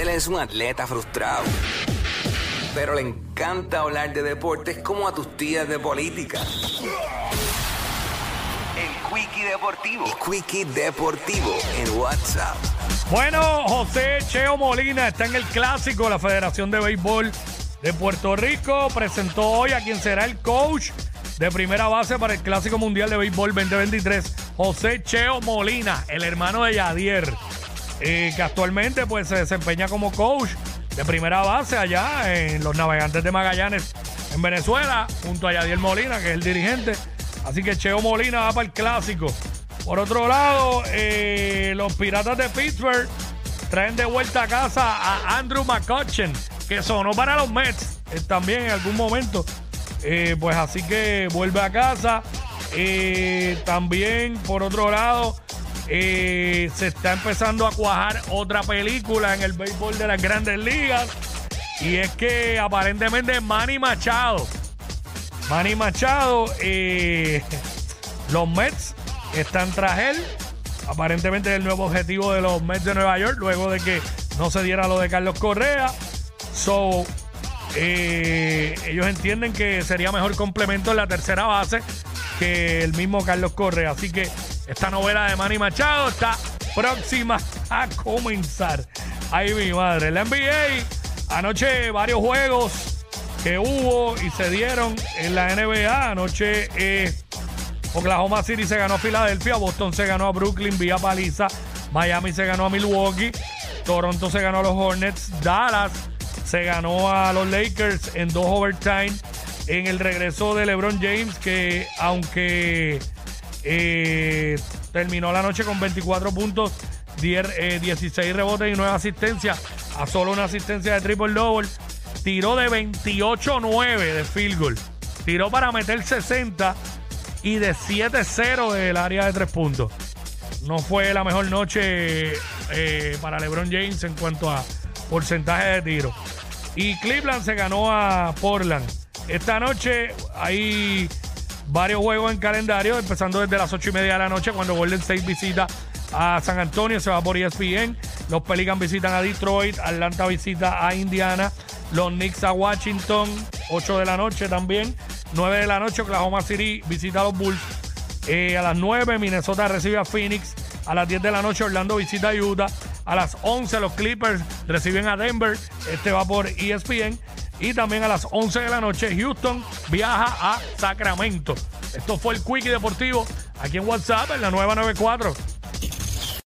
Él es un atleta frustrado, pero le encanta hablar de deportes como a tus tías de política. El Quickie Deportivo. El Quickie Deportivo en WhatsApp. Bueno, José Cheo Molina está en el clásico. La Federación de Béisbol de Puerto Rico presentó hoy a quien será el coach de primera base para el Clásico Mundial de Béisbol 2023, José Cheo Molina, el hermano de Yadier, que actualmente pues se desempeña como coach de primera base allá en los Navegantes de Magallanes en Venezuela, junto a Yadier Molina, que es el dirigente. Así que Cheo Molina va para el Clásico. Por otro lado, eh, los Piratas de Pittsburgh traen de vuelta a casa a Andrew McCutcheon, que sonó para los Mets eh, también en algún momento. Eh, pues así que vuelve a casa. también, por otro lado, se está empezando a cuajar otra película en el béisbol de las grandes ligas. Y es que aparentemente Manny Machado, Manny Machado, los Mets están tras él. Aparentemente el nuevo objetivo de los Mets de Nueva York, luego de que no se diera lo de Carlos Correa. So, eh, ellos entienden que sería mejor complemento en la tercera base que el mismo Carlos Correa. Así que esta novela de Manny Machado está próxima a comenzar. Ahí mi madre. La NBA, anoche varios juegos que hubo y se dieron en la NBA. Anoche eh, Oklahoma City se ganó a Filadelfia, Boston se ganó a Brooklyn vía paliza, Miami se ganó a Milwaukee, Toronto se ganó a los Hornets, Dallas se ganó a los Lakers en dos overtime en el regreso de LeBron James que aunque eh, terminó la noche con 24 puntos, 10, 16 eh, rebotes y 9 asistencias, a solo una asistencia de triple double, tiró de 28-9 de field goal, tiró para meter 60 y de 7-0 del área de tres puntos. No fue la mejor noche eh, para LeBron James en cuanto a porcentaje de tiro. Y Cleveland se ganó a Portland. Esta noche hay varios juegos en calendario, empezando desde las 8 y media de la noche cuando Golden State visita a San Antonio, se va por ESPN. Los Pelicans visitan a Detroit, Atlanta visita a Indiana, los Knicks a Washington, 8 de la noche también. 9 de la noche, Oklahoma City visita a los Bulls. Eh, a las 9, Minnesota recibe a Phoenix. A las 10 de la noche, Orlando visita a Utah. A las 11, los Clippers reciben a Denver. Este va por ESPN. Y también a las 11 de la noche, Houston viaja a Sacramento. Esto fue el Quickie Deportivo aquí en WhatsApp en la nueva 94.